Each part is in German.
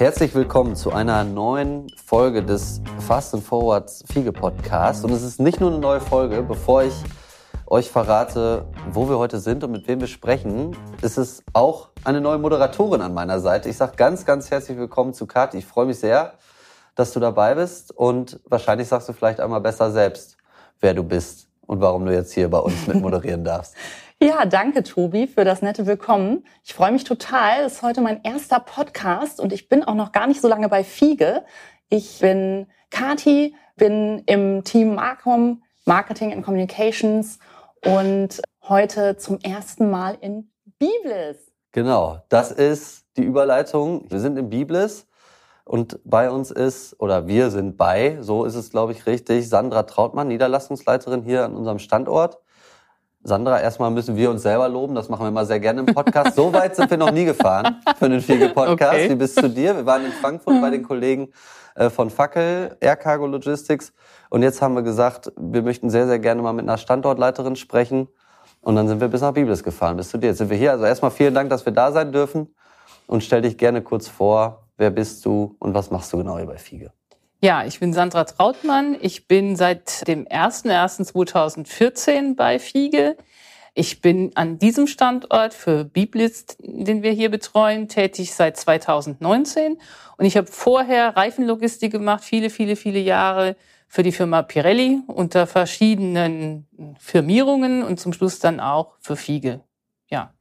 Herzlich willkommen zu einer neuen Folge des Fast and Forwards Fiege Podcasts. Und es ist nicht nur eine neue Folge, bevor ich euch verrate, wo wir heute sind und mit wem wir sprechen, ist es auch eine neue Moderatorin an meiner Seite. Ich sage ganz, ganz herzlich willkommen zu Kathi. Ich freue mich sehr, dass du dabei bist und wahrscheinlich sagst du vielleicht einmal besser selbst, wer du bist und warum du jetzt hier bei uns mit moderieren darfst. Ja, danke Tobi für das nette Willkommen. Ich freue mich total. Es ist heute mein erster Podcast und ich bin auch noch gar nicht so lange bei Fiege. Ich bin Kati, bin im Team Marcom, Marketing and Communications und heute zum ersten Mal in Biblis. Genau, das ist die Überleitung. Wir sind in Biblis und bei uns ist, oder wir sind bei, so ist es glaube ich richtig, Sandra Trautmann, Niederlassungsleiterin hier an unserem Standort. Sandra, erstmal müssen wir uns selber loben. Das machen wir immer sehr gerne im Podcast. So weit sind wir noch nie gefahren für einen Fiege-Podcast. Okay. Wie bist du dir? Wir waren in Frankfurt bei den Kollegen äh, von Fackel, Air Cargo Logistics. Und jetzt haben wir gesagt, wir möchten sehr, sehr gerne mal mit einer Standortleiterin sprechen. Und dann sind wir bis nach Biblis gefahren. Bist du dir? Jetzt sind wir hier. Also erstmal vielen Dank, dass wir da sein dürfen. Und stell dich gerne kurz vor. Wer bist du und was machst du genau hier bei Fiege? Ja, ich bin Sandra Trautmann. Ich bin seit dem 01.01.2014 bei Fiege. Ich bin an diesem Standort für Biblis, den wir hier betreuen, tätig seit 2019. Und ich habe vorher Reifenlogistik gemacht, viele, viele, viele Jahre für die Firma Pirelli unter verschiedenen Firmierungen und zum Schluss dann auch für Fiege. Ja.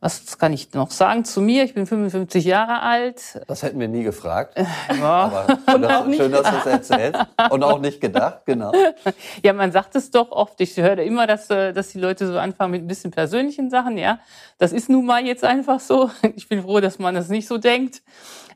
Was kann ich noch sagen zu mir? Ich bin 55 Jahre alt. Das hätten wir nie gefragt. Äh, ja. Aber schön, dass, schön, dass du es erzählst. Und auch nicht gedacht, genau. Ja, man sagt es doch oft. Ich höre immer, dass, äh, dass die Leute so anfangen mit ein bisschen persönlichen Sachen. Ja, das ist nun mal jetzt einfach so. Ich bin froh, dass man das nicht so denkt.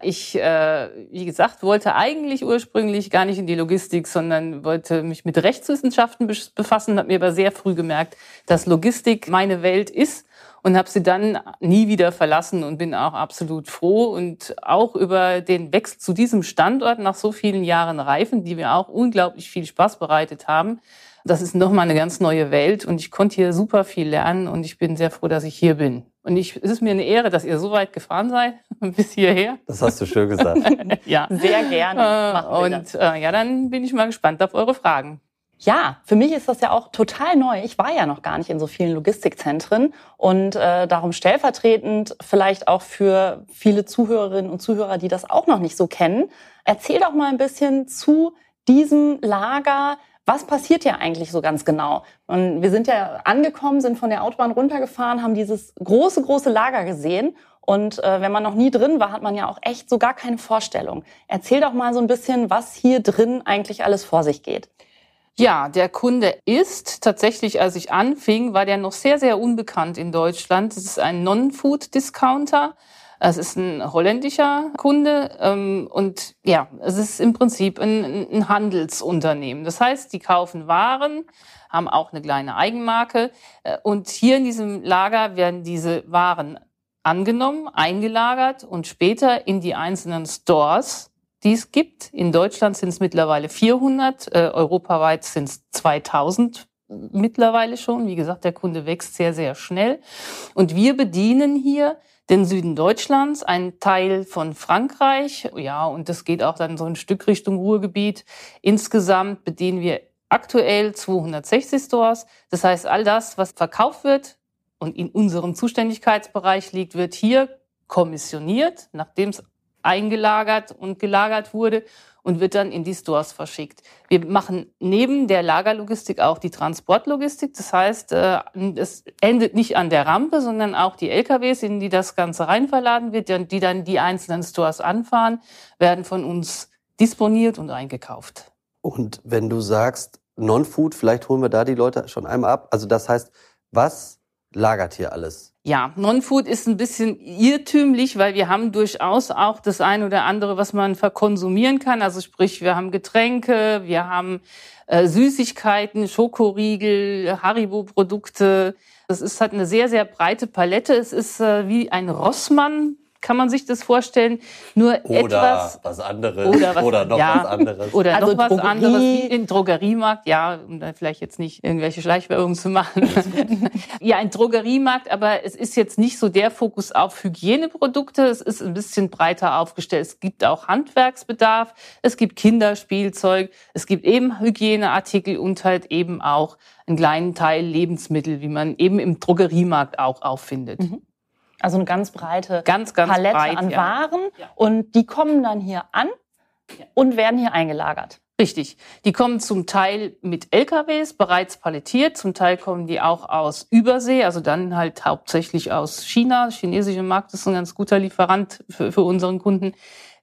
Ich, äh, wie gesagt, wollte eigentlich ursprünglich gar nicht in die Logistik, sondern wollte mich mit Rechtswissenschaften befassen, habe mir aber sehr früh gemerkt, dass Logistik meine Welt ist und habe sie dann nie wieder verlassen und bin auch absolut froh und auch über den Wechsel zu diesem Standort nach so vielen Jahren Reifen, die mir auch unglaublich viel Spaß bereitet haben. Das ist nochmal eine ganz neue Welt und ich konnte hier super viel lernen und ich bin sehr froh, dass ich hier bin. Und ich, es ist mir eine Ehre, dass ihr so weit gefahren seid bis hierher. Das hast du schön gesagt. ja, sehr gerne. Äh, und äh, ja, dann bin ich mal gespannt auf eure Fragen. Ja, für mich ist das ja auch total neu. Ich war ja noch gar nicht in so vielen Logistikzentren und äh, darum stellvertretend vielleicht auch für viele Zuhörerinnen und Zuhörer, die das auch noch nicht so kennen. Erzähl doch mal ein bisschen zu diesem Lager. Was passiert ja eigentlich so ganz genau? Und wir sind ja angekommen, sind von der Autobahn runtergefahren, haben dieses große, große Lager gesehen und äh, wenn man noch nie drin war, hat man ja auch echt so gar keine Vorstellung. Erzähl doch mal so ein bisschen, was hier drin eigentlich alles vor sich geht. Ja, der Kunde ist tatsächlich, als ich anfing, war der noch sehr, sehr unbekannt in Deutschland. Es ist ein Non-Food-Discounter. Es ist ein holländischer Kunde ähm, und ja, es ist im Prinzip ein, ein Handelsunternehmen. Das heißt, die kaufen Waren, haben auch eine kleine Eigenmarke äh, und hier in diesem Lager werden diese Waren angenommen, eingelagert und später in die einzelnen Stores die es gibt. In Deutschland sind es mittlerweile 400, äh, europaweit sind es 2000 mittlerweile schon. Wie gesagt, der Kunde wächst sehr, sehr schnell. Und wir bedienen hier den Süden Deutschlands, einen Teil von Frankreich. Ja, und das geht auch dann so ein Stück Richtung Ruhrgebiet. Insgesamt bedienen wir aktuell 260 Stores. Das heißt, all das, was verkauft wird und in unserem Zuständigkeitsbereich liegt, wird hier kommissioniert, nachdem es eingelagert und gelagert wurde und wird dann in die Stores verschickt. Wir machen neben der Lagerlogistik auch die Transportlogistik. Das heißt, äh, es endet nicht an der Rampe, sondern auch die LKWs, in die das Ganze reinverladen wird, die dann die einzelnen Stores anfahren, werden von uns disponiert und eingekauft. Und wenn du sagst Non-Food, vielleicht holen wir da die Leute schon einmal ab. Also das heißt, was lagert hier alles? Ja, Non-Food ist ein bisschen irrtümlich, weil wir haben durchaus auch das eine oder andere, was man verkonsumieren kann. Also sprich, wir haben Getränke, wir haben äh, Süßigkeiten, Schokoriegel, Haribo-Produkte. Das ist halt eine sehr, sehr breite Palette. Es ist äh, wie ein Rossmann kann man sich das vorstellen. Nur oder etwas was anderes oder, was, oder noch ja, was anderes. Oder Also noch was Drogerie. anderes wie in Drogeriemarkt, ja, um da vielleicht jetzt nicht irgendwelche Schleichwerbung zu machen. ja, ein Drogeriemarkt, aber es ist jetzt nicht so der Fokus auf Hygieneprodukte. Es ist ein bisschen breiter aufgestellt. Es gibt auch Handwerksbedarf, es gibt Kinderspielzeug, es gibt eben Hygieneartikel und halt eben auch einen kleinen Teil Lebensmittel, wie man eben im Drogeriemarkt auch auffindet. Also eine ganz breite Ganz, ganz Palette breit, an ja. Waren Ja. und die kommen dann hier an und werden hier eingelagert. Richtig. Die kommen zum Teil mit LKWs bereits palettiert, zum Teil kommen die auch aus Übersee, also dann halt hauptsächlich aus China. Der chinesische Markt ist ein ganz guter Lieferant für, für unseren Kunden.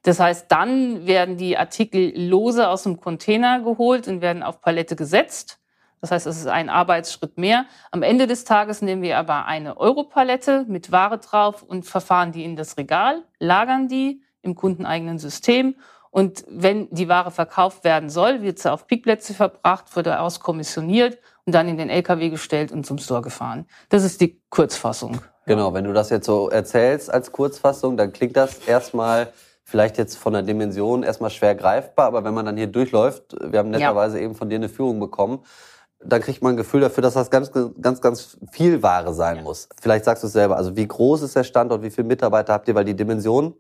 Das heißt, dann werden die Artikel lose aus dem Container geholt und werden auf Palette gesetzt. Das heißt, es ist ein Arbeitsschritt mehr. Am Ende des Tages nehmen wir aber eine Europalette mit Ware drauf und verfahren die in das Regal, lagern die im kundeneigenen System. Und wenn die Ware verkauft werden soll, wird sie auf Pickplätze verbracht, wird auskommissioniert und dann in den LKW gestellt und zum Store gefahren. Das ist die Kurzfassung. Genau, wenn du das jetzt so erzählst als Kurzfassung, dann klingt das erstmal vielleicht jetzt von der Dimension erstmal schwer greifbar, aber wenn man dann hier durchläuft, wir haben netterweise eben von dir eine Führung bekommen, dann kriegt man ein Gefühl dafür, dass das ganz, ganz, ganz viel Ware sein muss. Vielleicht sagst du es selber. Also wie groß ist der Standort, wie viele Mitarbeiter habt ihr? Weil die Dimension,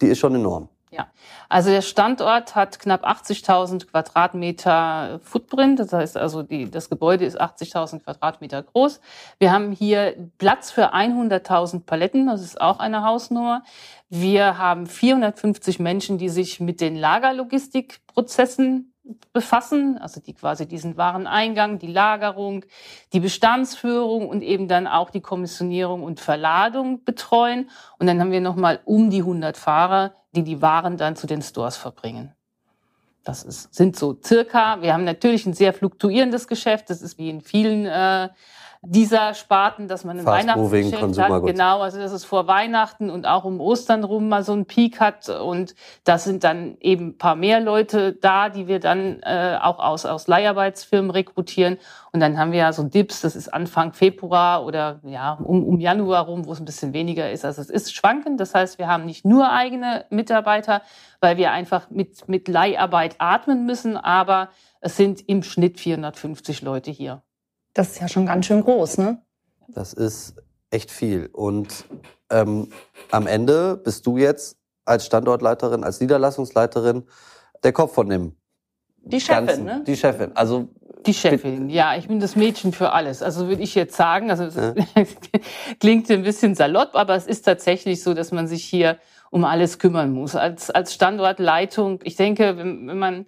die ist schon enorm. Ja, also der Standort hat knapp 80.000 Quadratmeter Footprint. Das heißt also, die, das Gebäude ist 80.000 Quadratmeter groß. Wir haben hier Platz für 100.000 Paletten. Das ist auch eine Hausnummer. Wir haben 450 Menschen, die sich mit den Lagerlogistikprozessen befassen, also die quasi diesen Wareneingang, die Lagerung, die Bestandsführung und eben dann auch die Kommissionierung und Verladung betreuen. Und dann haben wir nochmal um die 100 Fahrer, die die Waren dann zu den Stores verbringen. Das ist, sind so circa, wir haben natürlich ein sehr fluktuierendes Geschäft, das ist wie in vielen äh, dieser Sparten, dass man moving Weihnachtsgeschäft hat. Genau, also dass es vor Weihnachten und auch um Ostern rum mal so einen Peak hat. Und das sind dann eben ein paar mehr Leute da, die wir dann äh, auch aus, aus Leiharbeitsfirmen rekrutieren. Und dann haben wir ja so Dips, das ist Anfang Februar oder ja um, um Januar rum, wo es ein bisschen weniger ist. Also es ist schwankend. Das heißt, wir haben nicht nur eigene Mitarbeiter, weil wir einfach mit, mit Leiharbeit atmen müssen, aber es sind im Schnitt 450 Leute hier. Das ist ja schon ganz schön groß, ne? Das ist echt viel. Und ähm, am Ende bist du jetzt als Standortleiterin, als Niederlassungsleiterin der Kopf von dem Die Chefin, Ganzen. ne? Die Chefin. Also Die Chefin, ja, ich bin das Mädchen für alles. Also würde ich jetzt sagen, also Ja. klingt ein bisschen salopp, aber es ist tatsächlich so, dass man sich hier um alles kümmern muss. Als, als Standortleitung, ich denke, wenn, wenn man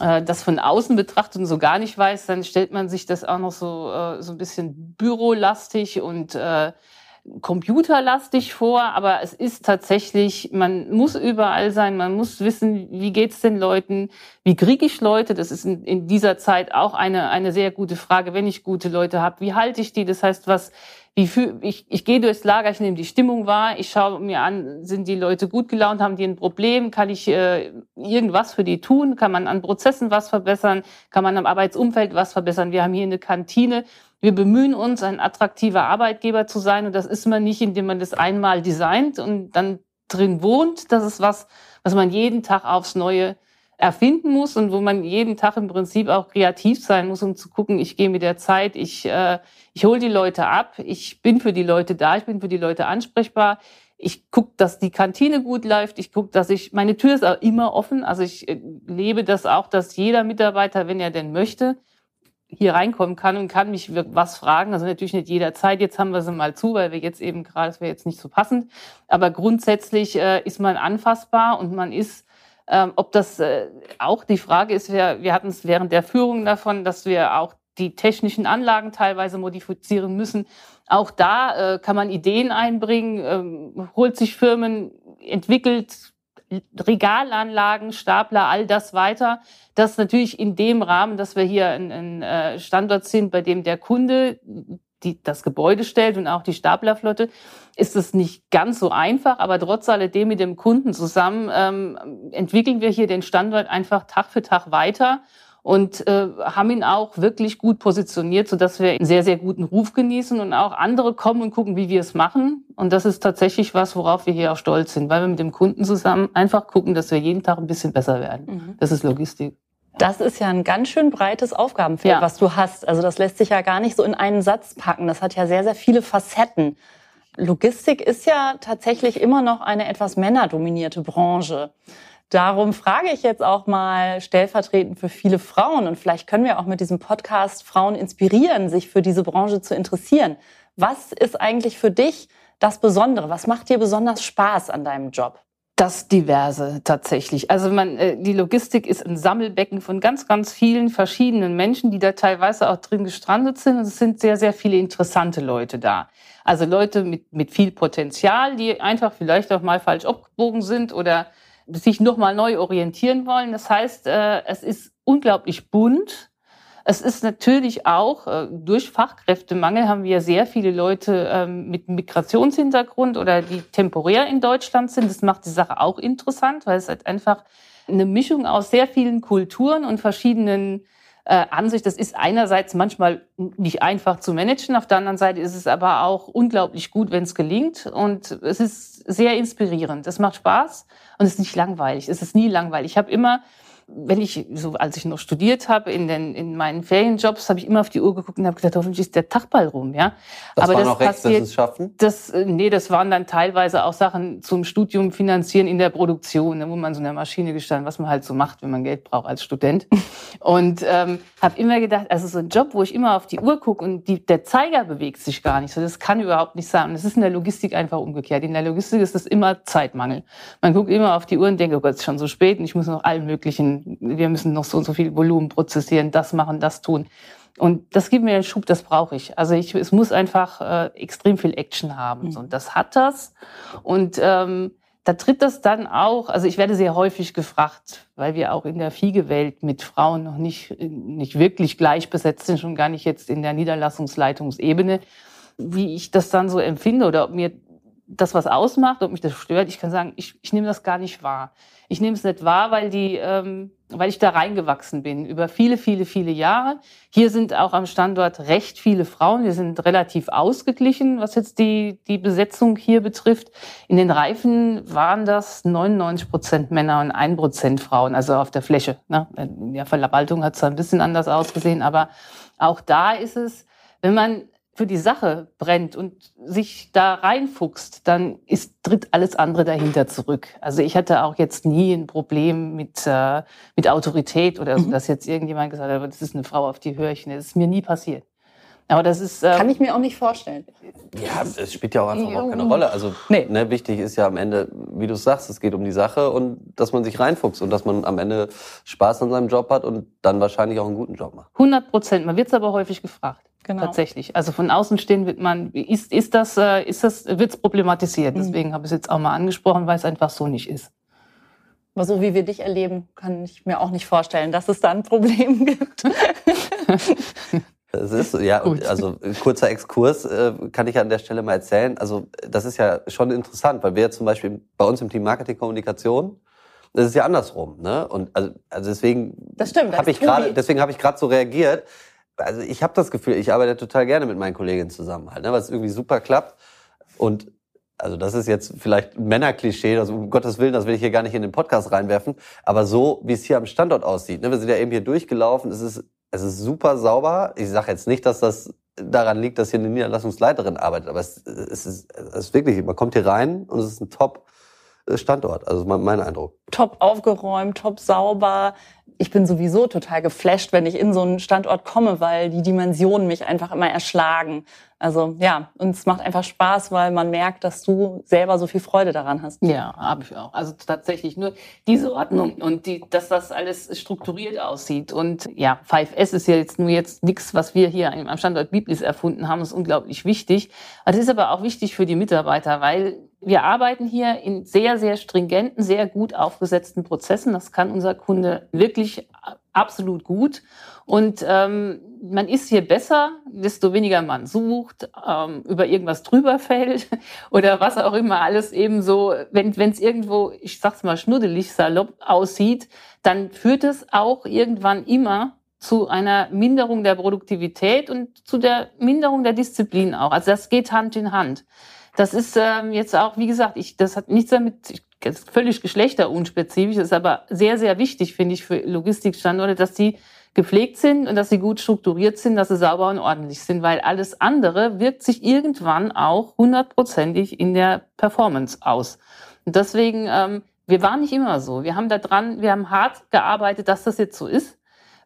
äh, das von außen betrachtet und so gar nicht weiß, dann stellt man sich das auch noch so, äh, so ein bisschen bürolastig und äh, computerlastig vor, aber es ist tatsächlich, man muss überall sein, man muss wissen, wie geht's den Leuten, wie kriege ich Leute, das ist in, in dieser Zeit auch eine, eine sehr gute Frage, wenn ich gute Leute habe, wie halte ich die, das heißt, was, wie ich, ich gehe durchs Lager, ich nehme die Stimmung wahr, ich schaue mir an, sind die Leute gut gelaunt, haben die ein Problem, kann ich äh, irgendwas für die tun, kann man an Prozessen was verbessern, kann man am Arbeitsumfeld was verbessern, wir haben hier eine Kantine, wir bemühen uns, ein attraktiver Arbeitgeber zu sein. Und das ist man nicht, indem man das einmal designt und dann drin wohnt. Das ist was, was man jeden Tag aufs Neue erfinden muss und wo man jeden Tag im Prinzip auch kreativ sein muss, um zu gucken, ich gehe mit der Zeit, ich, äh, ich hole die Leute ab, ich bin für die Leute da, ich bin für die Leute ansprechbar. Ich gucke, dass die Kantine gut läuft. Ich gucke, dass ich, meine Tür ist auch immer offen. Also ich äh, lebe das auch, dass jeder Mitarbeiter, wenn er denn möchte, hier reinkommen kann und kann mich was fragen. Also natürlich nicht jederzeit. Jetzt haben wir sie mal zu, weil wir jetzt eben gerade, das wäre jetzt nicht so passend. Aber grundsätzlich äh, ist man anfassbar und man ist, ähm, ob das äh, auch die Frage ist, wir, wir hatten es während der Führung davon, dass wir auch die technischen Anlagen teilweise modifizieren müssen. Auch da äh, kann man Ideen einbringen, ähm, holt sich Firmen, entwickelt Regalanlagen, Stapler, all das weiter. Das natürlich in dem Rahmen, dass wir hier ein, ein äh, Standort sind, bei dem der Kunde die, das Gebäude stellt und auch die Staplerflotte, ist es nicht ganz so einfach. Aber trotz alledem mit dem Kunden zusammen ähm, entwickeln wir hier den Standort einfach Tag für Tag weiter. und äh, haben ihn auch wirklich gut positioniert, sodass wir einen sehr, sehr guten Ruf genießen und auch andere kommen und gucken, wie wir es machen. Und das ist tatsächlich was, worauf wir hier auch stolz sind, weil wir mit dem Kunden zusammen einfach gucken, dass wir jeden Tag ein bisschen besser werden. Mhm. Das ist Logistik. Das ist ja ein ganz schön breites Aufgabenfeld, ja. was du hast. Also das lässt sich ja gar nicht so in einen Satz packen. Das hat ja sehr, sehr viele Facetten. Logistik ist ja tatsächlich immer noch eine etwas männerdominierte Branche. Darum frage ich jetzt auch mal stellvertretend für viele Frauen und vielleicht können wir auch mit diesem Podcast Frauen inspirieren, sich für diese Branche zu interessieren. Was ist eigentlich für dich das Besondere? Was macht dir besonders Spaß an deinem Job? Das diverse tatsächlich. Also man, äh, die Logistik ist ein Sammelbecken von ganz, ganz vielen verschiedenen Menschen, die da teilweise auch drin gestrandet sind. Und es sind sehr, sehr viele interessante Leute da. Also Leute mit, mit viel Potenzial, die einfach vielleicht auch mal falsch abgebogen sind oder sich nochmal neu orientieren wollen. Das heißt, äh, es ist unglaublich bunt. Es ist natürlich auch, äh, durch Fachkräftemangel haben wir sehr viele Leute ähm, mit Migrationshintergrund oder die temporär in Deutschland sind. Das macht die Sache auch interessant, weil es halt einfach eine Mischung aus sehr vielen Kulturen und verschiedenen äh, Ansicht. Das ist einerseits manchmal nicht einfach zu managen, auf der anderen Seite ist es aber auch unglaublich gut, wenn es gelingt und es ist sehr inspirierend. Es macht Spaß und es ist nicht langweilig. Es ist nie langweilig. Ich habe immer wenn ich so als ich noch studiert habe in den in meinen Ferienjobs habe ich immer auf die Uhr geguckt und habe gedacht hoffentlich ist der Tag bald rum ja. Das aber war das noch schaffen? das äh, nee das waren dann teilweise auch Sachen zum Studium finanzieren in der Produktion wo man so eine Maschine gestanden was man halt so macht wenn man Geld braucht als Student. Und ähm, habe immer gedacht also so ein Job wo ich immer auf die Uhr gucke und die, der Zeiger bewegt sich gar nicht so das kann überhaupt nicht sein. Und das ist in der Logistik einfach umgekehrt. In der Logistik ist das immer Zeitmangel. Man guckt immer auf die Uhr und denkt oh Gott es ist schon so spät und ich muss noch allen möglichen wir müssen noch so und so viel Volumen prozessieren, das machen, das tun. Und das gibt mir einen Schub, das brauche ich. Also ich, es muss einfach äh, extrem viel Action haben. Mhm. Und das hat das. Und ähm, da tritt das dann auch, also ich werde sehr häufig gefragt, weil wir auch in der Fiege-Welt mit Frauen noch nicht, nicht wirklich gleich besetzt sind, schon gar nicht jetzt in der Niederlassungsleitungsebene, wie ich das dann so empfinde oder ob mir das was ausmacht, ob mich das stört. Ich kann sagen, ich, ich nehme das gar nicht wahr. Ich nehme es nicht wahr, weil die, ähm, weil ich da reingewachsen bin über viele, viele, viele Jahre. Hier sind auch am Standort recht viele Frauen. Wir sind relativ ausgeglichen, was jetzt die die Besetzung hier betrifft. In den Reifen waren das 99 Prozent Männer und ein Prozent Frauen, also auf der Fläche. Ne? In der Verwaltung hat es ein bisschen anders ausgesehen, aber auch da ist es, wenn man für die Sache brennt und sich da reinfuchst, dann ist, tritt alles andere dahinter zurück. Also ich hatte auch jetzt nie ein Problem mit, äh, mit Autorität oder so, mhm. dass jetzt irgendjemand gesagt hat, das ist eine Frau, auf die höre ich. Das ist mir nie passiert. Aber das ist. Ähm, Kann ich mir auch nicht vorstellen. Ja, es spielt ja auch einfach auch keine Rolle. Also nee. ne, wichtig ist ja am Ende, wie du sagst, es geht um die Sache und dass man sich reinfuchst und dass man am Ende Spaß an seinem Job hat und dann wahrscheinlich auch einen guten Job macht. 100 Prozent. Man wird es aber häufig gefragt. Genau. Tatsächlich. Also von außen stehen wird man, ist, ist das, äh, ist das, wird's problematisiert. Mhm. Deswegen habe ich es jetzt auch mal angesprochen, weil es einfach so nicht ist. Aber so wie wir dich erleben, kann ich mir auch nicht vorstellen, dass es da ein Problem gibt. Ja, Gut. also kurzer Exkurs äh, kann ich an der Stelle mal erzählen. Also das ist ja schon interessant, weil wir zum Beispiel bei uns im Team Marketing Kommunikation, das ist ja andersrum, ne? Und also, also deswegen habe ich gerade, deswegen habe ich gerade so reagiert, also ich habe das Gefühl, ich arbeite total gerne mit meinen Kolleginnen zusammen halt, ne, weil es irgendwie super klappt. Und also das ist jetzt vielleicht Männerklischee, also um Gottes Willen, das will ich hier gar nicht in den Podcast reinwerfen, aber so, wie es hier am Standort aussieht, ne, wir sind ja eben hier durchgelaufen, es ist, es ist super sauber. Ich sage jetzt nicht, dass das daran liegt, dass hier eine Niederlassungsleiterin arbeitet, aber es, es, ist, es ist wirklich, man kommt hier rein und es ist ein Top Standort, also mein Eindruck. Top aufgeräumt, top sauber, ich bin sowieso total geflasht, wenn ich in so einen Standort komme, weil die Dimensionen mich einfach immer erschlagen. Also ja, und es macht einfach Spaß, weil man merkt, dass du selber so viel Freude daran hast. Ja, habe ich auch. Also tatsächlich nur diese Ordnung und die, dass das alles strukturiert aussieht. Und ja, 5S ist ja jetzt nur jetzt nichts, was wir hier am Standort Biblis erfunden haben, ist unglaublich wichtig. Das ist aber auch wichtig für die Mitarbeiter, weil wir arbeiten hier in sehr, sehr stringenten, sehr gut aufgesetzten Prozessen. Das kann unser Kunde wirklich absolut gut. Und ähm, man ist hier besser, desto weniger man sucht, ähm, über irgendwas drüber fällt oder was auch immer alles eben so, wenn es irgendwo, ich sag's mal, schnuddelig, salopp aussieht, dann führt es auch irgendwann immer zu einer Minderung der Produktivität und zu der Minderung der Disziplin auch. Also das geht Hand in Hand. Das ist ähm, jetzt auch, wie gesagt, ich, das hat nichts damit, ich, das ist völlig geschlechterunspezifisch, ist aber sehr, sehr wichtig, finde ich, für Logistikstandorte, dass die gepflegt sind und dass sie gut strukturiert sind, dass sie sauber und ordentlich sind, weil alles andere wirkt sich irgendwann auch hundertprozentig in der Performance aus. Und deswegen, ähm, wir waren nicht immer so. Wir haben da dran, wir haben hart gearbeitet, dass das jetzt so ist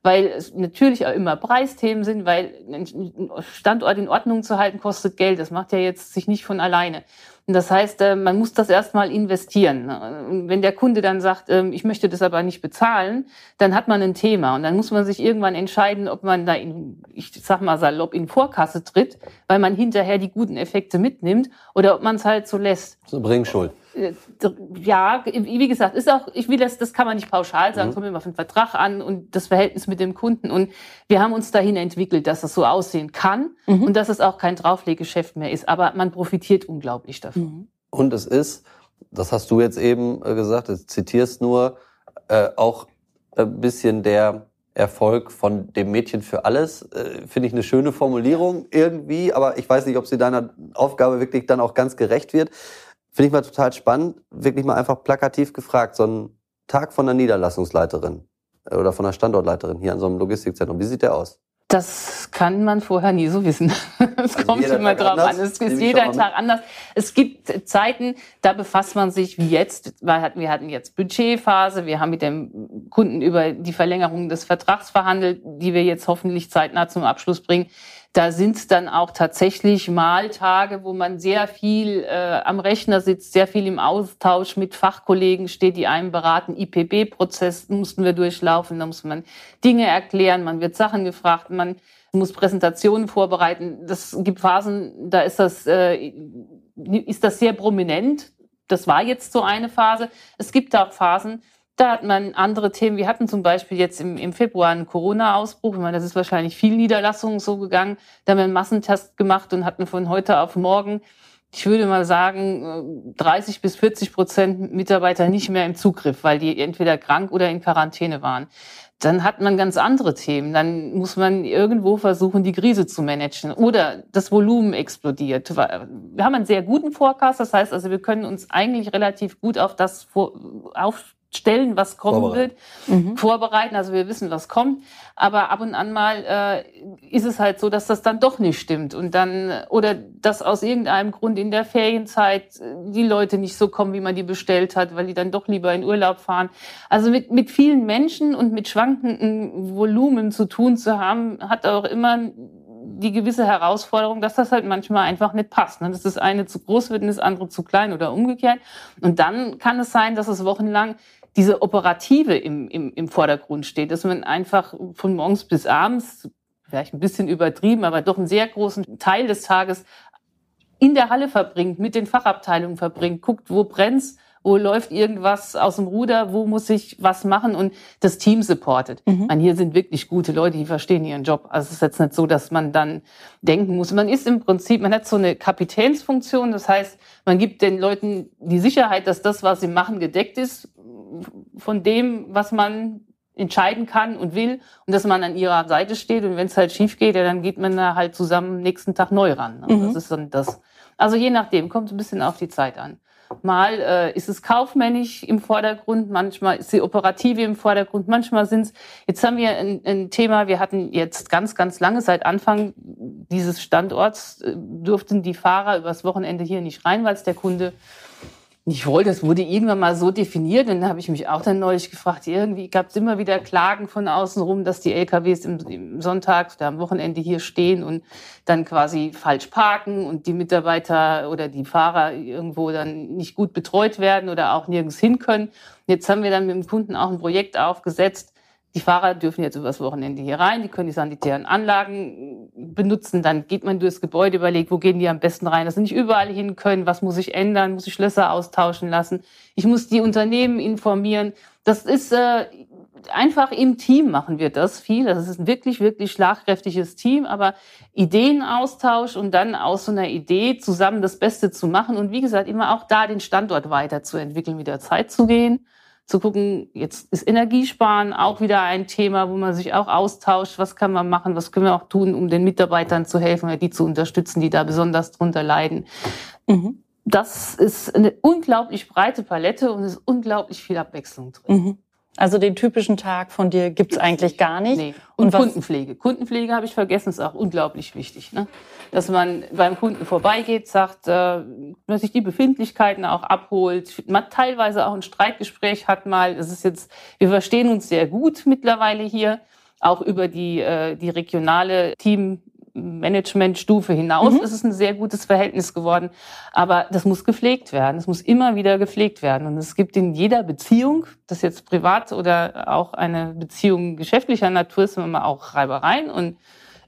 weil es natürlich auch immer Preisthemen sind, weil ein Standort in Ordnung zu halten kostet Geld. Das macht ja jetzt sich nicht von alleine. Und das heißt, äh, man muss das erstmal investieren. Und wenn der Kunde dann sagt, ähm, ich möchte das aber nicht bezahlen, dann hat man ein Thema. Und dann muss man sich irgendwann entscheiden, ob man da in, ich sag mal salopp, in Vorkasse tritt, weil man hinterher die guten Effekte mitnimmt, oder ob man es halt so lässt. So Bringschuld. Ja, wie gesagt, ist auch, ich will das, das kann man nicht pauschal sagen, mhm. kommt immer auf den Vertrag an und das Verhältnis mit dem Kunden. Und wir haben uns dahin entwickelt, dass das so aussehen kann mhm. und dass es auch kein Draufleggeschäft mehr ist. Aber man profitiert unglaublich davon. Mhm. Und es ist, das hast du jetzt eben äh, gesagt, du zitierst nur, äh, auch ein bisschen der Erfolg von dem Mädchen für alles, äh, finde ich eine schöne Formulierung irgendwie, aber ich weiß nicht, ob sie deiner Aufgabe wirklich dann auch ganz gerecht wird. Finde ich mal total spannend, wirklich mal einfach plakativ gefragt, so ein Tag von der Niederlassungsleiterin äh, oder von der Standortleiterin hier an so einem Logistikzentrum, wie sieht der aus? Das kann man vorher nie so wissen. Es also kommt immer Tag drauf anders, an. Es ist jeder Tag anders. Es gibt Zeiten, da befasst man sich wie jetzt. Wir hatten jetzt Budgetphase. Wir haben mit dem Kunden über die Verlängerung des Vertrags verhandelt, die wir jetzt hoffentlich zeitnah zum Abschluss bringen. Da sind dann auch tatsächlich mal Tage, wo man sehr viel äh, am Rechner sitzt, sehr viel im Austausch mit Fachkollegen steht, die einem beraten. IPB-Prozess mussten wir durchlaufen, da muss man Dinge erklären, man wird Sachen gefragt, man muss Präsentationen vorbereiten. Das gibt Phasen, da ist das, äh, ist das sehr prominent. Das war jetzt so eine Phase. Es gibt auch Phasen, da hat man andere Themen. Wir hatten zum Beispiel jetzt im, im Februar einen Corona-Ausbruch. Ich meine, das ist wahrscheinlich viel Niederlassungen so gegangen. Da haben wir einen Massentest gemacht und hatten von heute auf morgen, ich würde mal sagen, 30 bis 40 Prozent Mitarbeiter nicht mehr im Zugriff, weil die entweder krank oder in Quarantäne waren. Dann hat man ganz andere Themen. Dann muss man irgendwo versuchen, die Krise zu managen. Oder das Volumen explodiert. Wir haben einen sehr guten Forecast. Das heißt also, wir können uns eigentlich relativ gut auf das auf stellen, was kommen vorbereiten. wird, mhm. vorbereiten. Also wir wissen, was kommt. Aber ab und an mal äh, ist es halt so, dass das dann doch nicht stimmt. Und dann, oder dass aus irgendeinem Grund in der Ferienzeit äh, die Leute nicht so kommen, wie man die bestellt hat, weil die dann doch lieber in Urlaub fahren. Also mit, mit vielen Menschen und mit schwankenden Volumen zu tun zu haben, hat auch immer die gewisse Herausforderung, dass das halt manchmal einfach nicht passt. Ne? Dass das eine zu groß wird und das andere zu klein oder umgekehrt. Und dann kann es sein, dass es wochenlang diese Operative im, im, im Vordergrund steht, dass man einfach von morgens bis abends, vielleicht ein bisschen übertrieben, aber doch einen sehr großen Teil des Tages in der Halle verbringt, mit den Fachabteilungen verbringt, guckt, wo brennt's, wo läuft irgendwas aus dem Ruder, wo muss ich was machen und das Team supportet. Mhm. Man, hier sind wirklich gute Leute, die verstehen ihren Job. Also es ist jetzt nicht so, dass man dann denken muss. Man ist im Prinzip, man hat so eine Kapitänsfunktion, das heißt, man gibt den Leuten die Sicherheit, dass das, was sie machen, gedeckt ist von dem, was man entscheiden kann und will und dass man an ihrer Seite steht und wenn es halt schief geht, ja, dann geht man da halt zusammen nächsten Tag neu ran. Mhm. Das ist dann das. Also je nachdem, kommt ein bisschen auf die Zeit an. Mal äh, ist es kaufmännisch im Vordergrund, manchmal ist die Operative im Vordergrund, manchmal sind es, jetzt haben wir ein, ein, Thema, wir hatten jetzt ganz, ganz lange, seit Anfang dieses Standorts äh, durften die Fahrer übers Wochenende hier nicht rein, weil es der Kunde nicht wollte. Das wurde irgendwann mal so definiert. Und dann habe ich mich auch dann neulich gefragt, irgendwie gab es immer wieder Klagen von außen rum, dass die LKWs im, im Sonntag oder am Wochenende hier stehen und dann quasi falsch parken und die Mitarbeiter oder die Fahrer irgendwo dann nicht gut betreut werden oder auch nirgends hin können. jetzt haben wir dann mit dem Kunden auch ein Projekt aufgesetzt, die Fahrer dürfen jetzt übers Wochenende hier rein, die können die sanitären Anlagen benutzen. Dann geht man durchs Gebäude, überlegt, wo gehen die am besten rein, dass sie nicht überall hin können, was muss ich ändern, muss ich Schlösser austauschen lassen. Ich muss die Unternehmen informieren. Das ist äh, einfach im Team machen wir das viel. Das ist ein wirklich, wirklich schlagkräftiges Team, aber Ideenaustausch und dann aus so einer Idee zusammen das Beste zu machen und wie gesagt, immer auch da den Standort weiterzuentwickeln, mit der Zeit zu gehen zu gucken, jetzt ist Energiesparen auch wieder ein Thema, wo man sich auch austauscht, was kann man machen, was können wir auch tun, um den Mitarbeitern zu helfen oder die zu unterstützen, die da besonders drunter leiden. Mhm. Das ist eine unglaublich breite Palette und es ist unglaublich viel Abwechslung drin. Mhm. Also den typischen Tag von dir gibt's eigentlich gar nicht. Nee. Und, und Kundenpflege. Kundenpflege habe ich vergessen, ist auch unglaublich wichtig. Ne? Dass man beim Kunden vorbeigeht, sagt, äh, dass sich die Befindlichkeiten auch abholt, man teilweise auch ein Streitgespräch hat mal. Das ist jetzt, wir verstehen uns sehr gut mittlerweile hier, auch über die, äh, die regionale Team Managementstufe hinaus mhm. ist es ein sehr gutes Verhältnis geworden. Aber das muss gepflegt werden. Es muss immer wieder gepflegt werden. Und es gibt in jeder Beziehung, das jetzt privat oder auch eine Beziehung geschäftlicher Natur ist, immer auch Reibereien und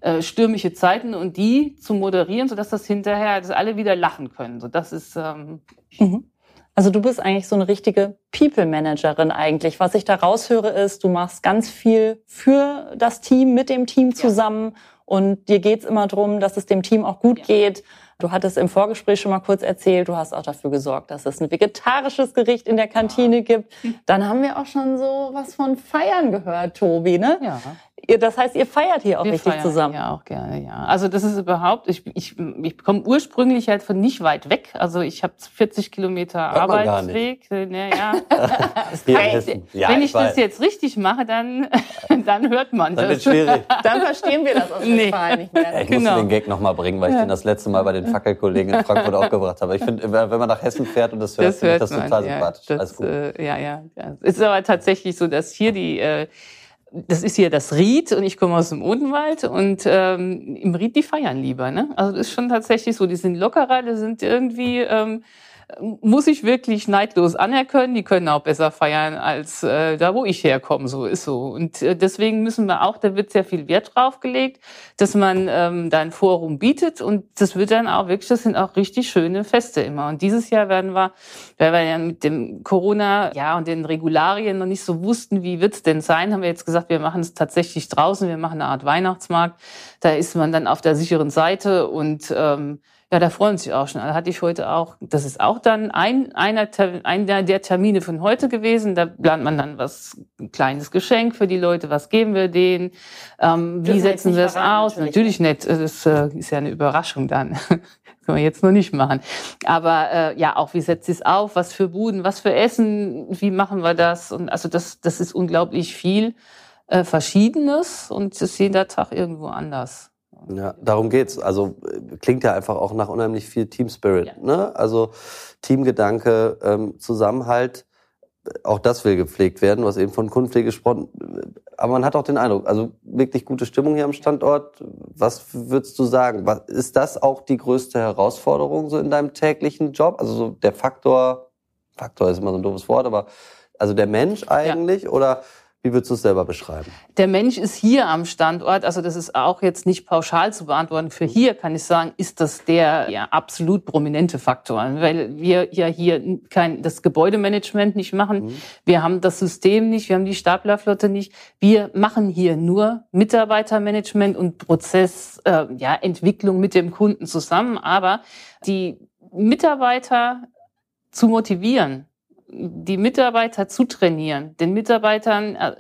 äh, stürmische Zeiten und die zu moderieren, sodass das hinterher, dass alle wieder lachen können. So, das ist ähm, mhm. Also du bist eigentlich so eine richtige People-Managerin eigentlich. Was ich da raushöre ist, du machst ganz viel für das Team, mit dem Team zusammen ja. Und dir geht's immer drum, dass es dem Team auch gut ja. geht. Du hattest im Vorgespräch schon mal kurz erzählt, du hast auch dafür gesorgt, dass es ein vegetarisches Gericht in der Kantine ja. gibt. Dann haben wir auch schon so was von Feiern gehört, Tobi, ne? Ja. Das heißt, ihr feiert hier auch wir richtig zusammen. Ja, auch gerne, ja. Also das ist überhaupt, ich, ich, ich komme ursprünglich halt von nicht weit weg. Also ich habe 40 Kilometer Hört Arbeitsweg. Naja. ja, wenn ich, ich das jetzt richtig mache, dann, dann hört man dann das. Wird schwierig. Dann verstehen wir das aus nee. nicht mehr. Ich genau. musste den Gag nochmal bringen, weil ich den das letzte Mal bei den Fackelkollegen in Frankfurt auch gebracht habe. Ich finde, wenn man nach Hessen fährt und das hört, das finde ich das man, total ja, sympathisch. Das, Alles gut. Äh, ja, ja. Es ist aber tatsächlich so, dass hier die äh, das ist hier das Ried und ich komme aus dem Odenwald und ähm, im Ried, die feiern lieber. Ne? Also das ist schon tatsächlich so, die sind lockerer, die sind irgendwie ähm, muss ich wirklich neidlos anerkennen. Die können auch besser feiern als äh, da, wo ich herkomme. So ist so. Und äh, deswegen müssen wir auch, da wird sehr viel Wert drauf gelegt, dass man ähm, da ein Forum bietet. Und das wird dann auch wirklich, das sind auch richtig schöne Feste immer. Und dieses Jahr werden wir, weil wir ja mit dem Corona ja und den Regularien noch nicht so wussten, wie wird's denn sein, haben wir jetzt gesagt, wir machen es tatsächlich draußen. Wir machen eine Art Weihnachtsmarkt. Da ist man dann auf der sicheren Seite und ähm, ja, da freuen sich auch schon. Da hatte ich heute auch, das ist auch dann ein, einer, einer der Termine von heute gewesen. Da plant man dann was, ein kleines Geschenk für die Leute. Was geben wir denen? Ähm, wie setzen wir es aus? Natürlich, nicht. Das äh, ist ja eine Überraschung dann. Können wir jetzt noch nicht machen. Aber äh, ja, auch wie setzt sie es auf? Was für Buden? Was für Essen? Wie machen wir das? Und also das, das ist unglaublich viel äh, Verschiedenes und es ist jeder Tag irgendwo anders. Ja, darum geht's. Also äh, klingt ja einfach auch nach unheimlich viel Team Spirit. Ja. Ne? Also Teamgedanke, ähm, Zusammenhalt, auch das will gepflegt werden. Du hast eben von Kundenpflege gesprochen. Aber man hat auch den Eindruck, also wirklich gute Stimmung hier am Standort. Was würdest du sagen? Was, ist das auch die größte Herausforderung so in deinem täglichen Job? Also so der Faktor, Faktor ist immer so ein doofes Wort, aber also der Mensch eigentlich ja. oder wie würdest du es selber beschreiben? Der Mensch ist hier am Standort, also das ist auch jetzt nicht pauschal zu beantworten. Für hier kann ich sagen, ist das der ja, absolut prominente Faktor, weil wir ja hier kein das Gebäudemanagement nicht machen, mhm. wir haben das System nicht, wir haben die Staplerflotte nicht. Wir machen hier nur Mitarbeitermanagement und Prozess, äh, ja Entwicklung mit dem Kunden zusammen, aber die Mitarbeiter zu motivieren, die Mitarbeiter zu trainieren, den Mitarbeitern äh,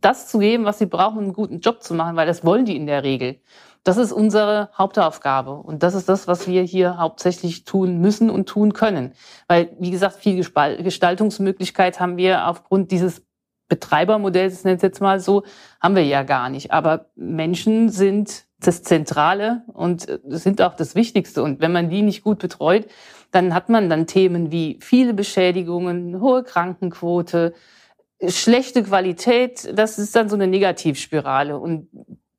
das zu geben, was sie brauchen, um einen guten Job zu machen, weil das wollen die in der Regel. Das ist unsere Hauptaufgabe und das ist das, was wir hier hauptsächlich tun müssen und tun können. Weil, wie gesagt, viel Gestaltungsmöglichkeit haben wir aufgrund dieses Betreibermodells, nenne es jetzt mal so, haben wir ja gar nicht. Aber Menschen sind das Zentrale und äh, sind auch das Wichtigste. Und wenn man die nicht gut betreut, dann hat man dann Themen wie viele Beschädigungen, hohe Krankenquote, schlechte Qualität. Das ist dann so eine Negativspirale. Und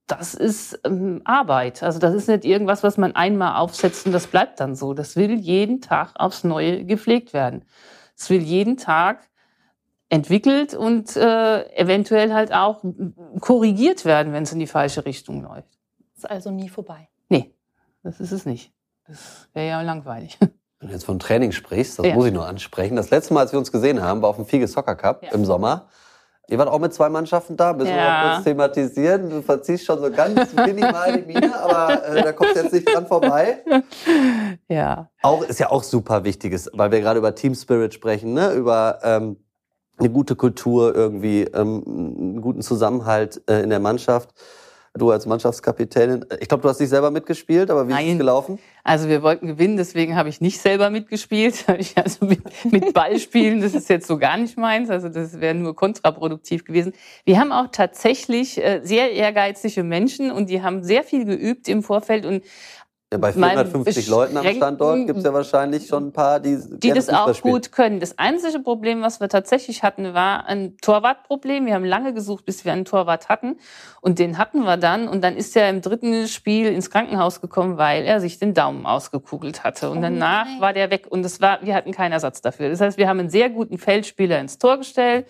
das ist ähm, Arbeit. Also das ist nicht irgendwas, was man einmal aufsetzt und das bleibt dann so. Das will jeden Tag aufs Neue gepflegt werden. Es will jeden Tag entwickelt und äh, eventuell halt auch korrigiert werden, wenn es in die falsche Richtung läuft. Ist also nie vorbei. Nee, das ist es nicht. Das wäre ja langweilig. Wenn du jetzt von Training sprichst, das ja. muss ich nur ansprechen. Das letzte Mal, als wir uns gesehen haben, war auf dem Fiege Soccer Cup ja. im Sommer. Ihr wart auch mit zwei Mannschaften da, müssen ja. wir noch kurz thematisieren. Du verziehst schon so ganz minimal die Miene, aber äh, da kommt jetzt nicht dran vorbei. Ja. Auch, ist ja auch super wichtiges, weil wir gerade über Team Spirit sprechen, ne? über ähm, eine gute Kultur irgendwie, ähm, einen guten Zusammenhalt äh, in der Mannschaft. Du als Mannschaftskapitänin, ich glaube, du hast nicht selber mitgespielt, aber wie Nein. ist es gelaufen? Also wir wollten gewinnen, deswegen habe ich nicht selber mitgespielt. Also mit, mit Ballspielen, das ist jetzt so gar nicht meins. Also das wäre nur kontraproduktiv gewesen. Wir haben auch tatsächlich äh, sehr ehrgeizige Menschen und die haben sehr viel geübt im Vorfeld und ja, bei 450 Leuten am Standort gibt es ja wahrscheinlich schon ein paar, die, die das auch spielen. gut können. Das einzige Problem, was wir tatsächlich hatten, war ein Torwartproblem. Wir haben lange gesucht, bis wir einen Torwart hatten. Und den hatten wir dann. Und dann ist er im dritten Spiel ins Krankenhaus gekommen, weil er sich den Daumen ausgekugelt hatte. Und oh danach war der weg. Und es war, wir hatten keinen Ersatz dafür. Das heißt, wir haben einen sehr guten Feldspieler ins Tor gestellt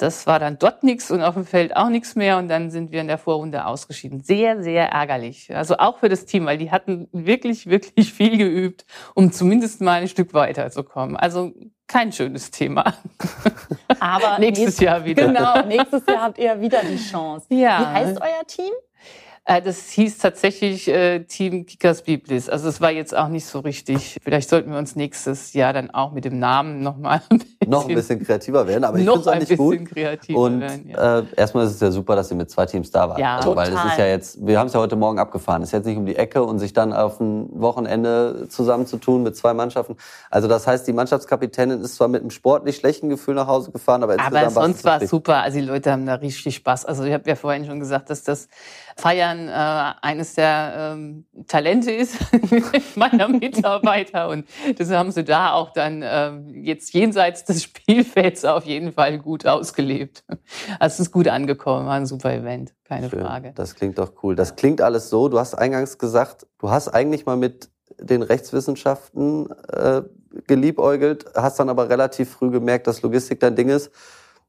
das war dann dort nichts und auf dem Feld auch nichts mehr und dann sind wir in der Vorrunde ausgeschieden. Sehr, sehr ärgerlich. Also auch für das Team, weil die hatten wirklich, wirklich viel geübt, um zumindest mal ein Stück weiterzukommen. Also kein schönes Thema. Aber nächstes Jahr wieder. Genau, nächstes Jahr habt ihr wieder die Chance. Ja. Wie heißt euer Team? Äh, das hieß tatsächlich äh, Team Kickers Biblis. Also es war jetzt auch nicht so richtig. Vielleicht sollten wir uns nächstes Jahr dann auch mit dem Namen nochmal ein noch ein bisschen kreativer werden. Aber ich finde es auch nicht gut. Und werden, ja. äh, erstmal ist es ja super, dass ihr mit zwei Teams da wart. Ja, also, weil es ist ja jetzt, wir haben es ja heute Morgen abgefahren. Es ist jetzt nicht um die Ecke und sich dann auf ein Wochenende zusammenzutun mit zwei Mannschaften. Also das heißt, die Mannschaftskapitänin ist zwar mit einem sportlich schlechten Gefühl nach Hause gefahren, aber aber sonst war es super. Also die Leute haben da richtig Spaß. Also ich habe ja vorhin schon gesagt, dass das Feiern äh, eines der ähm, Talente ist meiner Mitarbeiter. Und das haben sie da auch dann ähm, jetzt jenseits des Spielfelds auf jeden Fall gut ausgelebt. Also es ist gut angekommen, war ein super Event, keine Schön. Frage. Das klingt doch cool. Das klingt alles so. Du hast eingangs gesagt, du hast eigentlich mal mit den Rechtswissenschaften äh, geliebäugelt, hast dann aber relativ früh gemerkt, dass Logistik dein Ding ist.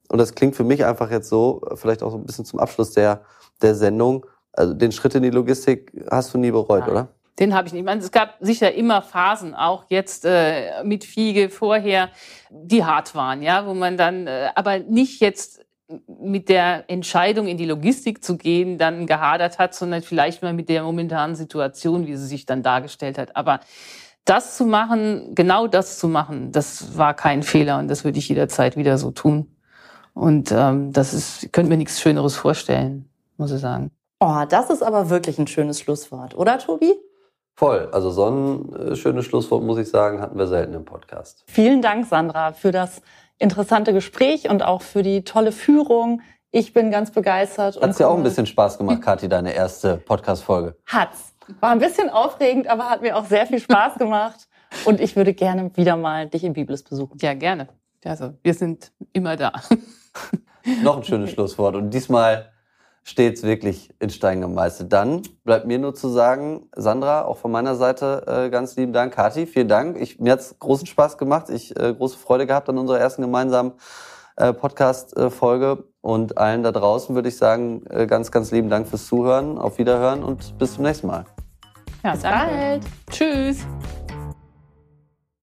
Und das klingt für mich einfach jetzt so, vielleicht auch so ein bisschen zum Abschluss der, der Sendung. Also den Schritt in die Logistik hast du nie bereut, Nein. oder? Den habe ich nicht. Ich meine, es gab sicher immer Phasen, auch jetzt äh, mit Fiege vorher, die hart waren, ja, wo man dann, äh, aber nicht jetzt mit der Entscheidung in die Logistik zu gehen, dann gehadert hat, sondern vielleicht mal mit der momentanen Situation, wie sie sich dann dargestellt hat. Aber das zu machen, genau das zu machen, das war kein Fehler und das würde ich jederzeit wieder so tun. Und ähm, das ist, ich könnte mir nichts Schöneres vorstellen, muss ich sagen. Oh, das ist aber wirklich ein schönes Schlusswort, oder Tobi? Voll. Also so ein äh, schönes Schlusswort, muss ich sagen, hatten wir selten im Podcast. Vielen Dank, Sandra, für das interessante Gespräch und auch für die tolle Führung. Ich bin ganz begeistert. Hat's dir auch ein bisschen Spaß gemacht, Kathi, deine erste Podcast-Folge? Hat's. War ein bisschen aufregend, aber hat mir auch sehr viel Spaß gemacht. Und ich würde gerne wieder mal dich in Biblis besuchen. Ja, gerne. Also, wir sind immer da. Noch ein schönes Schlusswort. Und diesmal stets wirklich in Stein gemeißelt. Dann bleibt mir nur zu sagen, Sandra, auch von meiner Seite äh, ganz lieben Dank. Kathi, vielen Dank. Ich, mir hat's großen Spaß gemacht. Ich äh, große Freude gehabt an unserer ersten gemeinsamen äh, Podcast-Folge. Und allen da draußen würde ich sagen, äh, ganz, ganz lieben Dank fürs Zuhören. Auf Wiederhören und bis zum nächsten Mal. Ja, bis bald. Tschüss.